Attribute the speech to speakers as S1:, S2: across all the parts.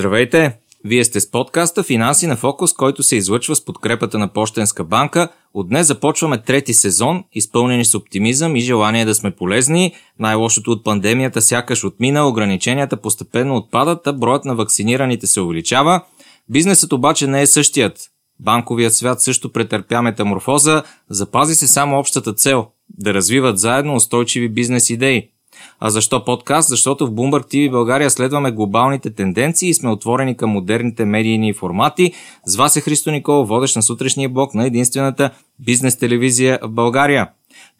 S1: Здравейте! Вие сте с подкаста Финанси на фокус, който се излъчва с подкрепата на Пощенска банка. От днес започваме трети сезон, изпълнени с оптимизъм и желание да сме полезни. Най-лошото от пандемията сякаш отмина, ограниченията постепенно отпадат, а броят на вакцинираните се увеличава. Бизнесът обаче не е същият. Банковият свят също претърпя метаморфоза, запази се само общата цел – да развиват заедно устойчиви бизнес идеи. А защо подкаст? Защото в Bloomberg TV България следваме глобалните тенденции и сме отворени към модерните медийни формати. С вас е Христо Никол, водещ на сутрешния блок на единствената бизнес телевизия в България.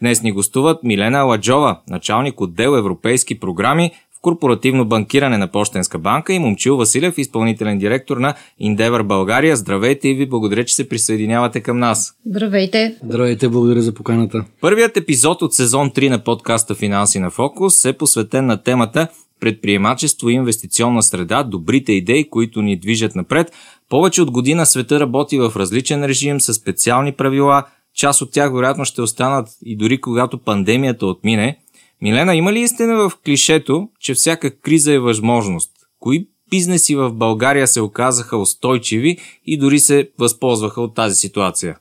S1: Днес ни гостуват Милена Ладжова, началник отдел европейски програми корпоративно банкиране на Пощенска банка и Момчил Василев, изпълнителен директор на Endeavor България. Здравейте и ви благодаря, че се присъединявате към нас.
S2: Здравейте.
S3: Здравейте, благодаря за поканата.
S1: Първият епизод от сезон 3 на подкаста Финанси на фокус е посветен на темата предприемачество и инвестиционна среда, добрите идеи, които ни движат напред. Повече от година света работи в различен режим с специални правила. Част от тях вероятно ще останат и дори когато пандемията отмине – Милена, има ли истина в клишето, че всяка криза е възможност? Кои бизнеси в България се оказаха устойчиви и дори се възползваха от тази ситуация?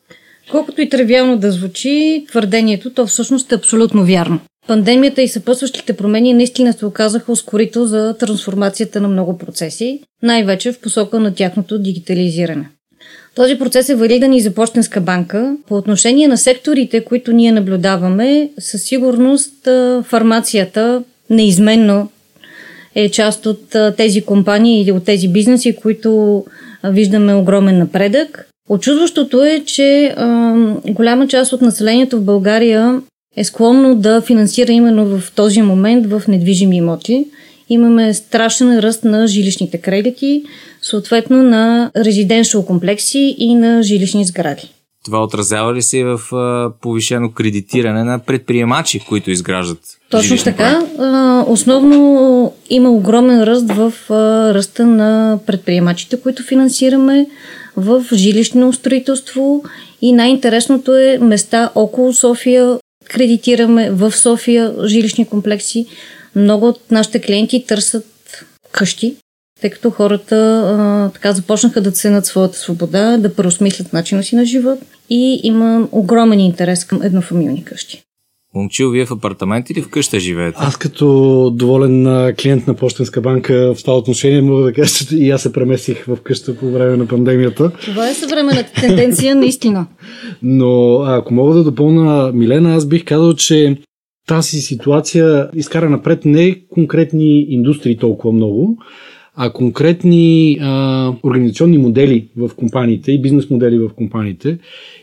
S2: Колкото и тривиално да звучи, твърдението, то всъщност е абсолютно вярно. Пандемията и съпътстващите промени наистина се оказаха ускорител за трансформацията на много процеси, най-вече в посока на тяхното дигитализиране. Този процес е валиден и за Почтенска банка. По отношение на секторите, които ние наблюдаваме, със сигурност фармацията неизменно е част от тези компании или от тези бизнеси, които виждаме огромен напредък. Очудващото е, че голяма част от населението в България е склонно да финансира именно в този момент в недвижими имоти. Имаме страшен ръст на жилищните кредити, съответно на резиденшъл комплекси и на жилищни сгради.
S1: Това отразява ли се в а, повишено кредитиране на предприемачи, които изграждат?
S2: Точно така. А, основно има огромен ръст в ръста на предприемачите, които финансираме в жилищно строителство и най-интересното е места около София. Кредитираме в София жилищни комплекси. Много от нашите клиенти търсят къщи, тъй като хората а, така започнаха да ценят своята свобода, да преосмислят начина си на живот и има огромен интерес към еднофамилни къщи.
S1: Момчил, вие в апартамент или в къща живеете?
S3: Аз като доволен клиент на Почтенска банка в това отношение мога да кажа, че и аз се преместих в къща по време на пандемията.
S2: Това е съвременната тенденция, наистина.
S3: Но ако мога да допълна Милена, аз бих казал, че тази ситуация изкара напред не конкретни индустрии толкова много, а конкретни а, организационни модели в компаниите и бизнес модели в компаниите.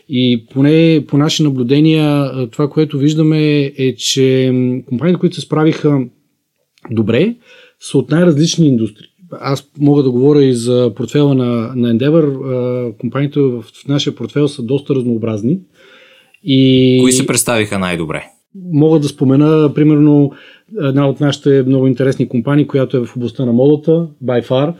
S3: И поне по наши наблюдения, това, което виждаме е, че компаниите, които се справиха добре, са от най-различни индустрии. Аз мога да говоря и за портфела на, на Endeavor. Компаниите в нашия портфел са доста разнообразни.
S1: И... Кои се представиха най-добре?
S3: Мога да спомена, примерно, една от нашите много интересни компании, която е в областта на модата, by far.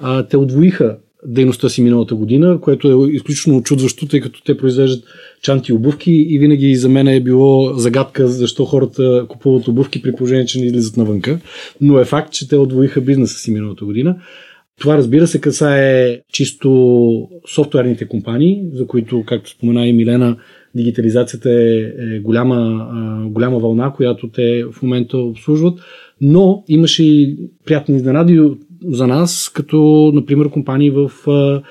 S3: А, те отвоиха дейността си миналата година, което е изключително очудващо, тъй като те произвеждат чанти и обувки и винаги за мен е било загадка защо хората купуват обувки при положение, че не излизат навънка. Но е факт, че те отвоиха бизнеса си миналата година. Това разбира се касае чисто софтуерните компании, за които, както спомена и Милена, дигитализацията е, е голяма, голяма вълна, която те в момента обслужват, но имаше и приятни изненади за нас, като например компании в а,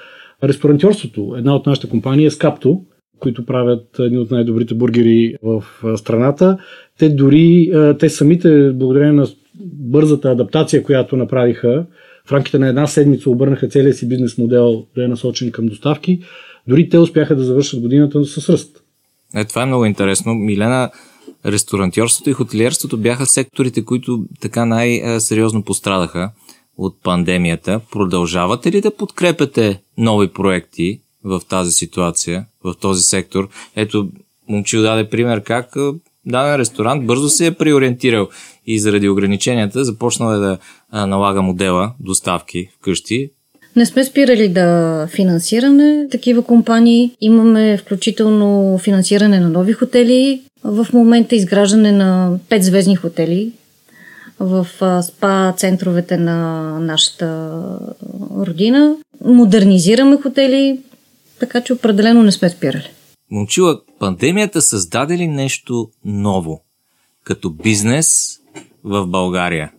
S3: ресторантьорството. Една от нашите компании е Скапто, които правят едни от най-добрите бургери в страната. Те дори, те самите, благодарение на бързата адаптация, която направиха, в рамките на една седмица обърнаха целият си бизнес модел да е насочен към доставки. Дори те успяха да завършат годината с ръст.
S1: Е, това е много интересно. Милена, ресторантьорството и хотелиерството бяха секторите, които така най-сериозно пострадаха от пандемията. Продължавате ли да подкрепяте нови проекти в тази ситуация, в този сектор? Ето, Момчил даде пример как даден ресторант бързо се е приориентирал и заради ограниченията започнал е да налага модела доставки вкъщи
S2: не сме спирали да финансираме такива компании. Имаме включително финансиране на нови хотели. В момента изграждане на 5 звездни хотели в спа центровете на нашата родина. Модернизираме хотели, така че определено не сме спирали.
S1: Момчила, пандемията създаде ли нещо ново като бизнес в България?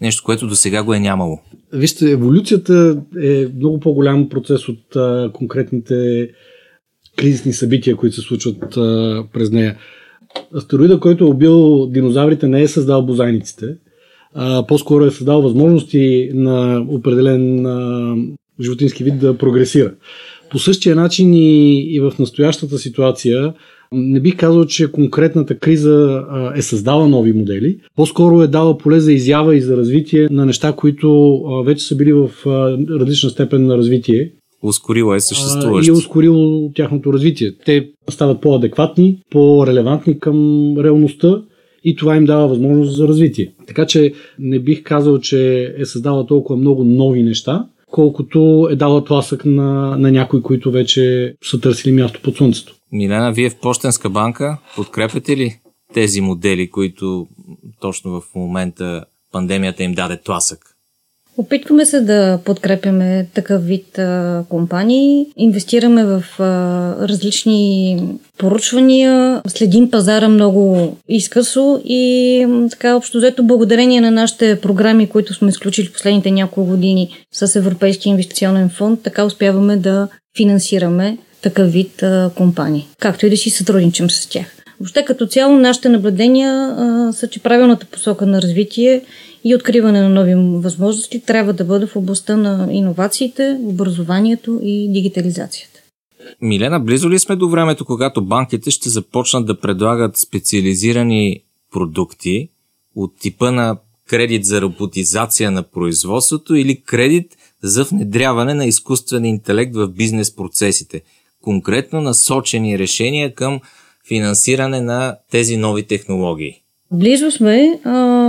S1: Нещо, което до сега го е нямало.
S3: Вижте, еволюцията е много по-голям процес от а, конкретните кризисни събития, които се случват а, през нея. Астероида, който е убил динозаврите, не е създал бозайниците. А, по-скоро е създал възможности на определен а, животински вид да прогресира. По същия начин и, и в настоящата ситуация не бих казал, че конкретната криза е създала нови модели. По-скоро е дала поле за изява и за развитие на неща, които вече са били в различна степен на развитие.
S1: Ускорило е съществуващо.
S3: И е ускорило тяхното развитие. Те стават по-адекватни, по-релевантни към реалността и това им дава възможност за развитие. Така че не бих казал, че е създала толкова много нови неща, колкото е дала тласък на, на някои, които вече са търсили място под слънцето.
S1: Милена, вие в Пощенска банка подкрепяте ли тези модели, които точно в момента пандемията им даде тласък?
S2: Опитваме се да подкрепяме такъв вид а, компании. Инвестираме в а, различни поручвания, следим пазара много изкъсо и така общо взето благодарение на нашите програми, които сме изключили последните няколко години с Европейския инвестиционен фонд, така успяваме да финансираме такъв вид а, компании, както и да си сътрудничим с тях. Въобще като цяло нашите наблюдения а, са, че правилната посока на развитие и откриване на нови възможности трябва да бъде в областта на иновациите, образованието и дигитализацията.
S1: Милена, близо ли сме до времето, когато банките ще започнат да предлагат специализирани продукти от типа на кредит за роботизация на производството или кредит за внедряване на изкуствен интелект в бизнес процесите? Конкретно насочени решения към финансиране на тези нови технологии.
S2: Близо сме,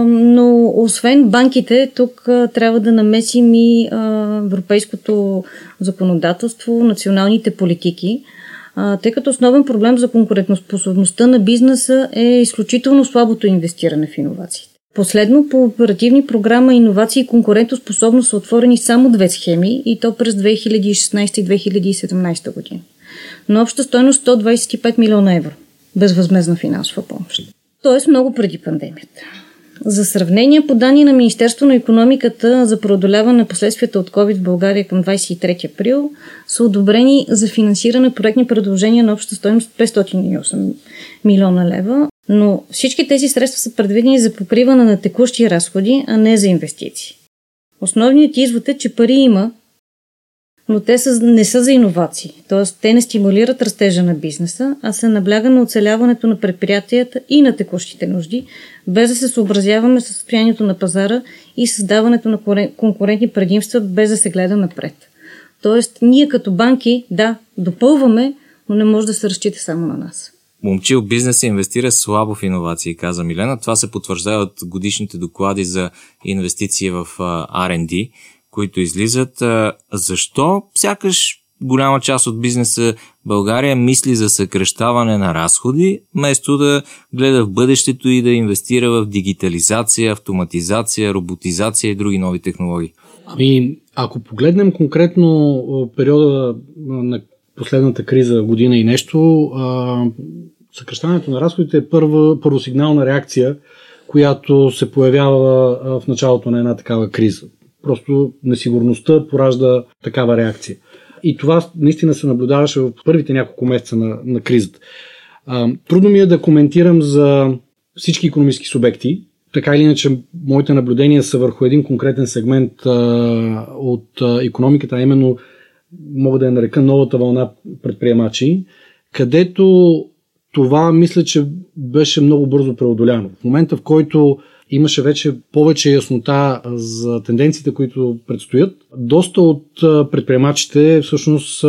S2: но освен банките, тук трябва да намесим и европейското законодателство, националните политики, тъй като основен проблем за конкурентоспособността на бизнеса е изключително слабото инвестиране в иновациите. Последно по оперативни програма Иновации и конкурентоспособност са отворени само две схеми и то през 2016 и 2017 година. На обща стойност 125 милиона евро. Безвъзмезна финансова помощ т.е. много преди пандемията. За сравнение, по данни на Министерство на економиката за преодоляване на последствията от COVID в България към 23 април са одобрени за финансиране проектни предложения на обща стоеност 508 милиона лева, но всички тези средства са предвидени за покриване на текущи разходи, а не за инвестиции. Основният извод е, че пари има, но те са, не са за иновации. Т.е. те не стимулират растежа на бизнеса, а се набляга на оцеляването на предприятията и на текущите нужди, без да се съобразяваме с състоянието на пазара и създаването на конкурентни предимства, без да се гледа напред. Тоест, ние като банки, да, допълваме, но не може да се разчита само на нас.
S1: Момчил бизнес инвестира слабо в иновации, каза Милена. Това се потвърждава от годишните доклади за инвестиции в R&D които излизат. Защо сякаш голяма част от бизнеса България мисли за съкръщаване на разходи, вместо да гледа в бъдещето и да инвестира в дигитализация, автоматизация, роботизация и други нови технологии?
S3: Ами, ако погледнем конкретно периода на последната криза, година и нещо, съкръщаването на разходите е първа, първосигнална реакция, която се появява в началото на една такава криза. Просто несигурността поражда такава реакция. И това наистина се наблюдаваше в първите няколко месеца на, на кризата. А, трудно ми е да коментирам за всички економически субекти. Така или иначе, моите наблюдения са върху един конкретен сегмент а, от а, економиката, а именно мога да я нарека новата вълна предприемачи, където това мисля, че беше много бързо преодоляно. В момента, в който имаше вече повече яснота за тенденциите, които предстоят. Доста от предприемачите всъщност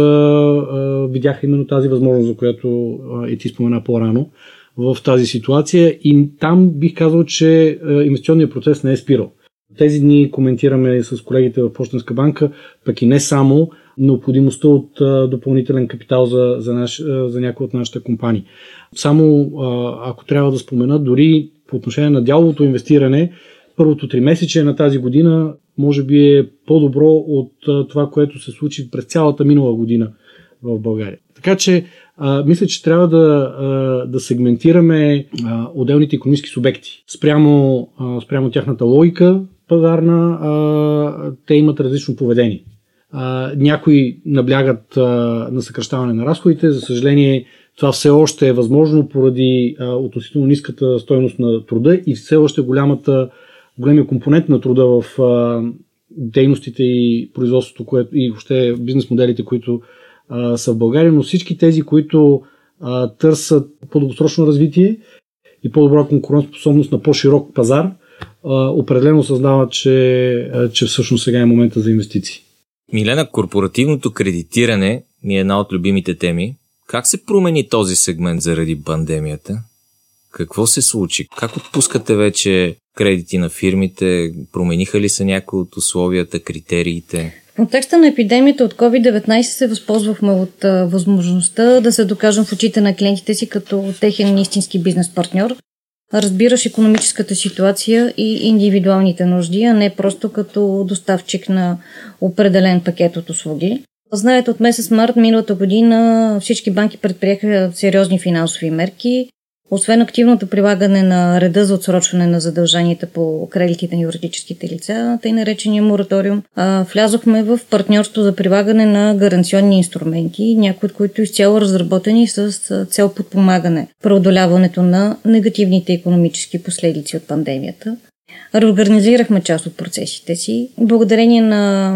S3: видяха именно тази възможност, за която и ти спомена по-рано в тази ситуация и там бих казал, че инвестиционният процес не е спирал. Тези дни коментираме с колегите в Почтенска банка, пък и не само, необходимостта от допълнителен капитал за, за, наш, за някои от нашите компании. Само ако трябва да спомена, дори по отношение на дяловото инвестиране, първото три месече на тази година може би е по-добро от това, което се случи през цялата минала година в България. Така че а, мисля, че трябва да, а, да сегментираме а, отделните економически субекти. Спрямо, а, спрямо тяхната логика пазарна, а, те имат различно поведение. А, някои наблягат а, на съкръщаване на разходите. За съжаление, това все още е възможно поради а, относително ниската стойност на труда и все още голямата, големия компонент на труда в а, дейностите и производството, което, и въобще бизнес моделите, които а, са в България, но всички тези, които а, търсят по-дългосрочно развитие и по-добра конкурентоспособност на по-широк пазар, а, определено съзнават, че, а, че всъщност сега е момента за инвестиции.
S1: Милена, корпоративното кредитиране ми е една от любимите теми. Как се промени този сегмент заради пандемията? Какво се случи? Как отпускате вече кредити на фирмите? Промениха ли се някои от условията, критериите?
S2: В контекста на епидемията от COVID-19 се възползвахме от а, възможността да се докажем в очите на клиентите си като техен истински бизнес партньор. Разбираш економическата ситуация и индивидуалните нужди, а не просто като доставчик на определен пакет от услуги. Знаете, от месец март миналата година всички банки предприеха сериозни финансови мерки. Освен активното прилагане на реда за отсрочване на задължанията по кредитите на юридическите лица, тъй наречения мораториум, влязохме в партньорство за прилагане на гаранционни инструменти, някои от които изцяло разработени с цел подпомагане преодоляването на негативните економически последици от пандемията. Реорганизирахме част от процесите си. Благодарение на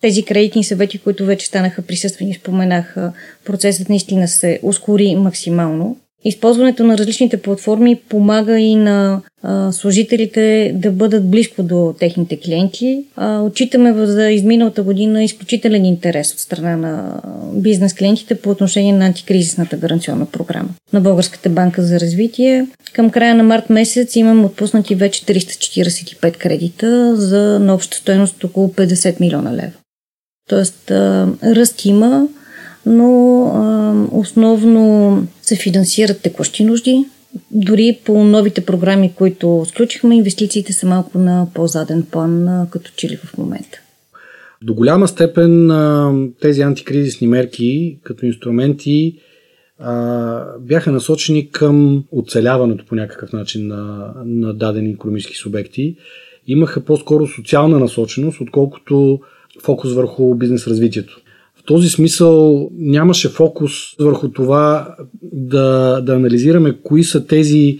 S2: тези кредитни съвети, които вече станаха присъствени, споменах, процесът наистина се ускори максимално. Използването на различните платформи помага и на а, служителите да бъдат близко до техните клиенти. А, отчитаме за изминалата година изключителен интерес от страна на бизнес клиентите по отношение на антикризисната гаранционна програма на Българската банка за развитие. Към края на март месец имам отпуснати вече 345 кредита за на обща стоеност около 50 милиона лева. Тоест, а, ръст има, но а, основно се финансират текущи нужди. Дори по новите програми, които сключихме, инвестициите са малко на по-заден план, като че ли в момента.
S3: До голяма степен тези антикризисни мерки като инструменти бяха насочени към оцеляването по някакъв начин на, на дадени економически субекти. Имаха по-скоро социална насоченост, отколкото фокус върху бизнес развитието. В този смисъл нямаше фокус върху това да, да анализираме кои са тези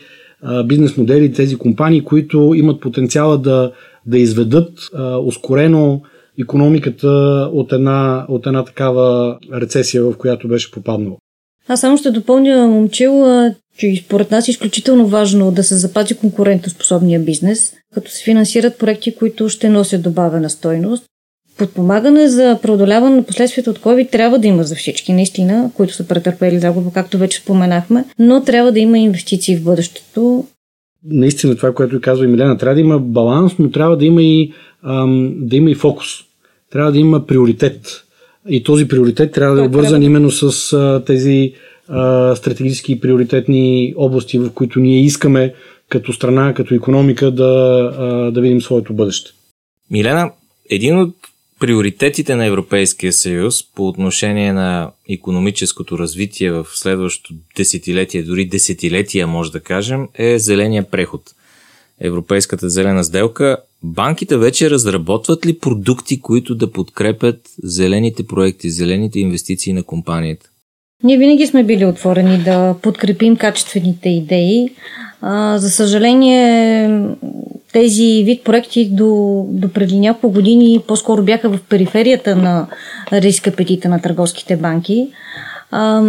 S3: бизнес модели, тези компании, които имат потенциала да, да изведат а, ускорено економиката от една, от една такава рецесия, в която беше попаднала.
S2: Аз само ще допълня, момчил, че според нас е изключително важно да се запази конкурентоспособния бизнес, като се финансират проекти, които ще носят добавена стойност Подпомагане за преодоляване на последствията от COVID трябва да има за всички, наистина, които са претърпели загуба, както вече споменахме, но трябва да има инвестиции в бъдещето.
S3: Наистина, това, което казва и Милена, трябва да има баланс, но трябва да има и, ам, да има и фокус. Трябва да има приоритет. И този приоритет трябва да е обвързан трябва... именно с а, тези а, стратегически и приоритетни области, в които ние искаме като страна, като економика да, а, да видим своето бъдеще.
S1: Милена, един от приоритетите на Европейския съюз по отношение на економическото развитие в следващото десетилетие, дори десетилетия може да кажем, е зеления преход. Европейската зелена сделка. Банките вече разработват ли продукти, които да подкрепят зелените проекти, зелените инвестиции на компанията?
S2: Ние винаги сме били отворени да подкрепим качествените идеи. За съжаление, тези вид проекти до, до преди няколко години по-скоро бяха в периферията на риск апетита на търговските банки. А,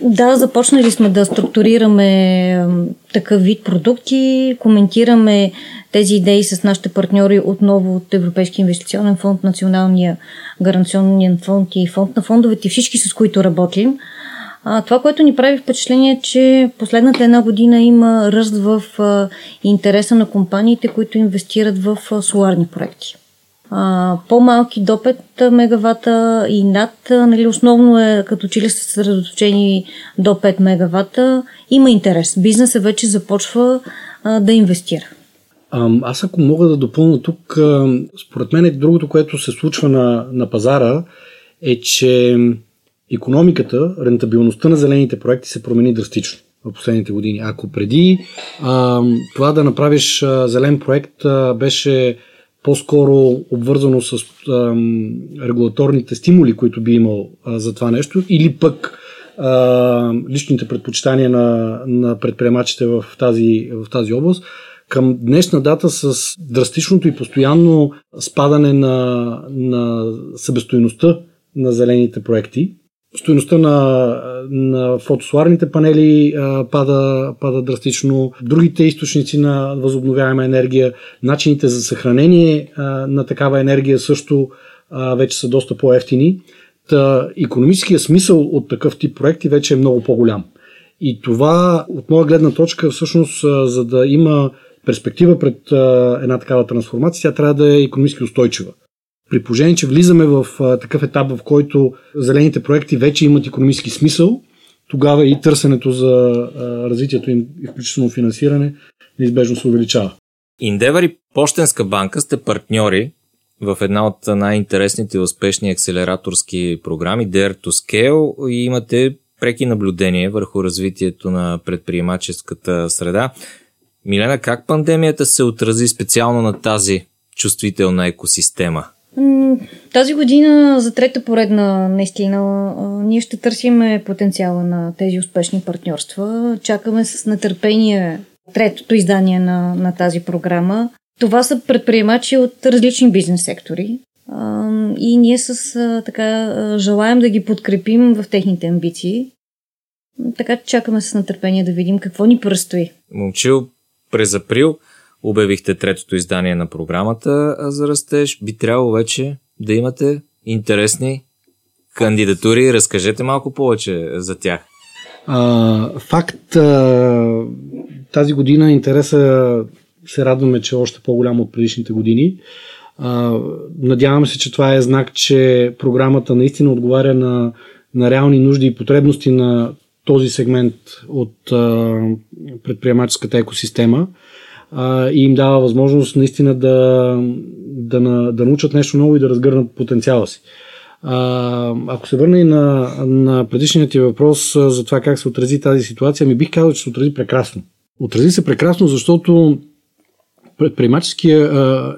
S2: да, започнали сме да структурираме такъв вид продукти, коментираме тези идеи с нашите партньори отново от Европейски инвестиционен фонд, Националния гаранционен фонд и фонд на фондовете, всички с които работим. Това, което ни прави впечатление е, че последната една година има ръст в интереса на компаниите, които инвестират в а, соларни проекти. По-малки до 5 мегавата и над, нали, основно е като че ли са съсредоточени до 5 мегавата, има интерес. Бизнесът вече започва да инвестира.
S3: Аз ако мога да допълня тук, според мен е другото, което се случва на, на пазара е, че економиката, рентабилността на зелените проекти се промени драстично в последните години. Ако преди а, това да направиш а, зелен проект а, беше по-скоро обвързано с а, регулаторните стимули, които би имал а, за това нещо, или пък а, личните предпочитания на, на предприемачите в тази, в тази област, към днешна дата с драстичното и постоянно спадане на, на събестойността на зелените проекти, Стоеността на, на фотосоларните панели а, пада, пада драстично. Другите източници на възобновяема енергия, начините за съхранение а, на такава енергия също а, вече са доста по-ефтини. Та, економическия смисъл от такъв тип проекти вече е много по-голям. И това, от моя гледна точка, всъщност, за да има перспектива пред една такава трансформация, тя трябва да е економически устойчива. При положение, че влизаме в а, такъв етап, в който зелените проекти вече имат економически смисъл, тогава и търсенето за а, развитието им, включително финансиране, неизбежно се увеличава.
S1: Индевър и Пощенска банка сте партньори в една от най-интересните и успешни акселераторски програми Dare to Scale и имате преки наблюдения върху развитието на предприемаческата среда. Милена, как пандемията се отрази специално на тази чувствителна екосистема?
S2: Тази година за трета поредна наистина ние ще търсиме потенциала на тези успешни партньорства. Чакаме с нетърпение третото издание на, на тази програма. Това са предприемачи от различни бизнес сектори и ние с така желаем да ги подкрепим в техните амбиции. Така чакаме с нетърпение да видим какво ни предстои.
S1: Момчил, през април обявихте третото издание на програмата за растеж. Би трябвало вече да имате интересни кандидатури. Разкажете малко повече за тях.
S3: А, факт, а, тази година интереса се радваме, че е още по-голям от предишните години. А, надявам се, че това е знак, че програмата наистина отговаря на, на реални нужди и потребности на този сегмент от а, предприемаческата екосистема а, и им дава възможност наистина да, да, на, да научат нещо ново и да разгърнат потенциала си. А, ако се върна и на, на предишният ти въпрос за това как се отрази тази ситуация, ми бих казал, че се отрази прекрасно. Отрази се прекрасно, защото предприемаческия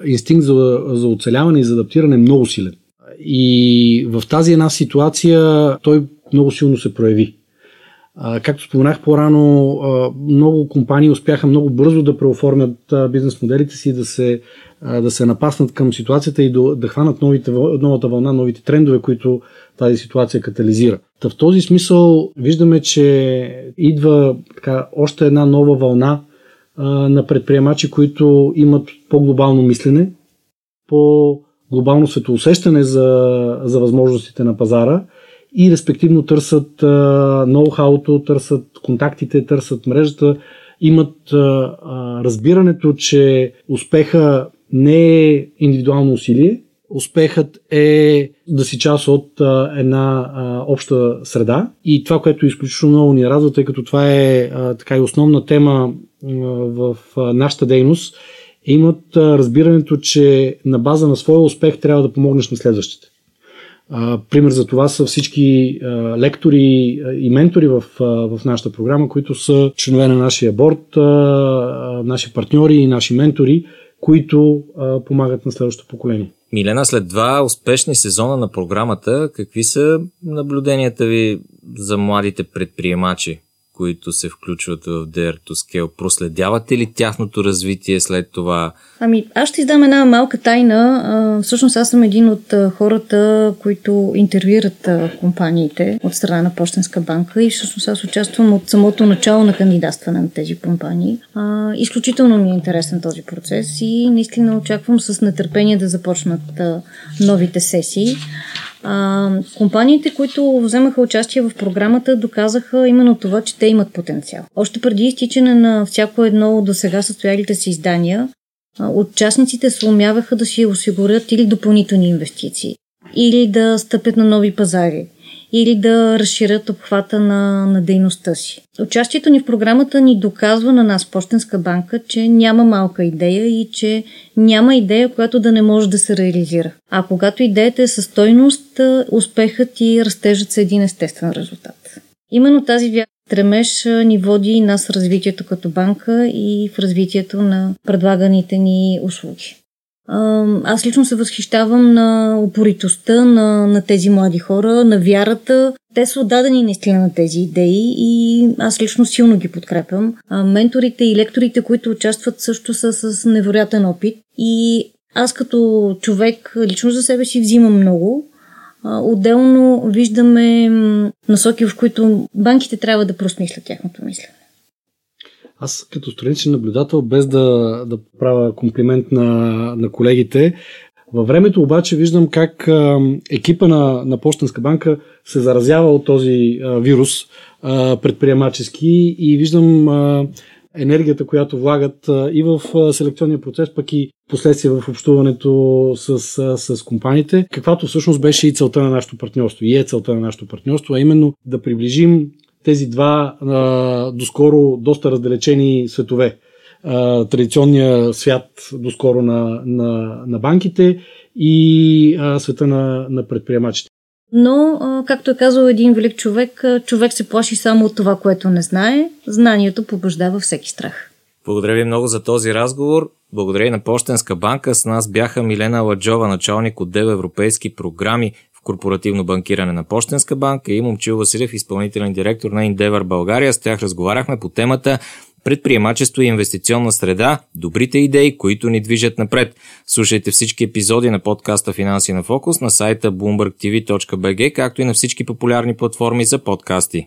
S3: инстинкт за, за оцеляване и за адаптиране е много силен. И в тази една ситуация той много силно се прояви. Както споменах по-рано, много компании успяха много бързо да преоформят бизнес моделите си, да се, да се напаснат към ситуацията и да, да хванат новите, новата вълна, новите трендове, които тази ситуация катализира. Та в този смисъл виждаме, че идва така, още една нова вълна на предприемачи, които имат по-глобално мислене, по-глобално светоусещане за, за възможностите на пазара – и респективно търсят ноу-хауто, търсят контактите, търсят мрежата, имат разбирането, че успеха не е индивидуално усилие, успехът е да си част от една обща среда. И това, което изключително много ни радва, тъй като това е така и основна тема в нашата дейност, е имат разбирането, че на база на своя успех трябва да помогнеш на следващите. Пример за това са всички лектори и ментори в, в нашата програма, които са членове на нашия борт, наши партньори и наши ментори, които помагат на следващото поколение.
S1: Милена, след два успешни сезона на програмата, какви са наблюденията ви за младите предприемачи? Които се включват в Dare to Scale? Проследявате ли тяхното развитие след това?
S2: Ами, аз ще издам една малка тайна. Всъщност аз съм един от хората, които интервюират компаниите от страна на Почтенска банка и всъщност аз участвам от самото начало на кандидатстване на тези компании. Изключително ми е интересен този процес и наистина очаквам с нетърпение да започнат новите сесии. А, компаниите, които вземаха участие в програмата, доказаха именно това, че те имат потенциал. Още преди изтичане на всяко едно до сега състоялите си издания, участниците се умяваха да си осигурят или допълнителни инвестиции, или да стъпят на нови пазари, или да разширят обхвата на, на дейността си. Участието ни в програмата ни доказва на нас, Почтенска банка, че няма малка идея и че няма идея, която да не може да се реализира. А когато идеята е със стойност, успехът и растежът са един естествен резултат. Именно тази вяра стремеж ни води и нас в развитието като банка и в развитието на предлаганите ни услуги. Аз лично се възхищавам на упоритостта на, на тези млади хора, на вярата. Те са отдадени наистина на тези идеи и аз лично силно ги подкрепям. Менторите и лекторите, които участват също са с невероятен опит и аз като човек лично за себе си взимам много. Отделно виждаме насоки, в които банките трябва да просмислят тяхното мислене.
S3: Аз като страничен наблюдател, без да, да правя комплимент на, на колегите, във времето обаче виждам как екипа на, на Почтенска банка се заразява от този а, вирус а, предприемачески и виждам а, енергията, която влагат а, и в а, селекционния процес, пък и последствия в общуването с, а, с компаниите, каквато всъщност беше и целта на нашето партньорство. И е целта на нашето партньорство, а именно да приближим тези два а, доскоро доста раздалечени светове. А, традиционния свят доскоро на, на, на банките и а, света на, на предприемачите.
S2: Но, както е казал един велик човек, човек се плаши само от това, което не знае. Знанието побеждава всеки страх.
S1: Благодаря ви много за този разговор. Благодаря и на Пощенска банка. С нас бяха Милена Ладжова, началник отдел европейски програми корпоративно банкиране на Пощенска банка и Момчил Василев, изпълнителен директор на Endeavor България. С тях разговаряхме по темата предприемачество и инвестиционна среда, добрите идеи, които ни движат напред. Слушайте всички епизоди на подкаста Финанси на фокус на сайта bloombergtv.bg, както и на всички популярни платформи за подкасти.